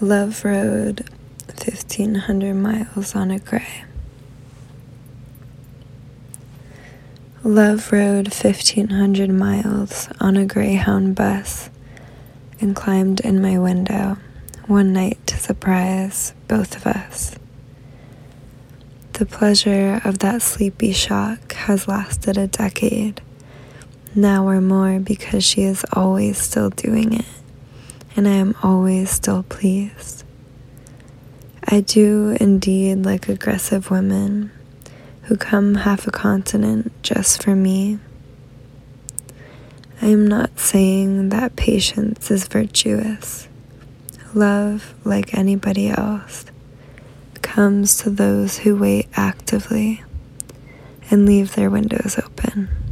Love rode 1500 miles on a gray. Love rode 1500 miles on a Greyhound bus and climbed in my window one night to surprise both of us. The pleasure of that sleepy shock has lasted a decade, now or more, because she is always still doing it and I am always still pleased. I do indeed like aggressive women who come half a continent just for me. I am not saying that patience is virtuous. Love, like anybody else, comes to those who wait actively and leave their windows open.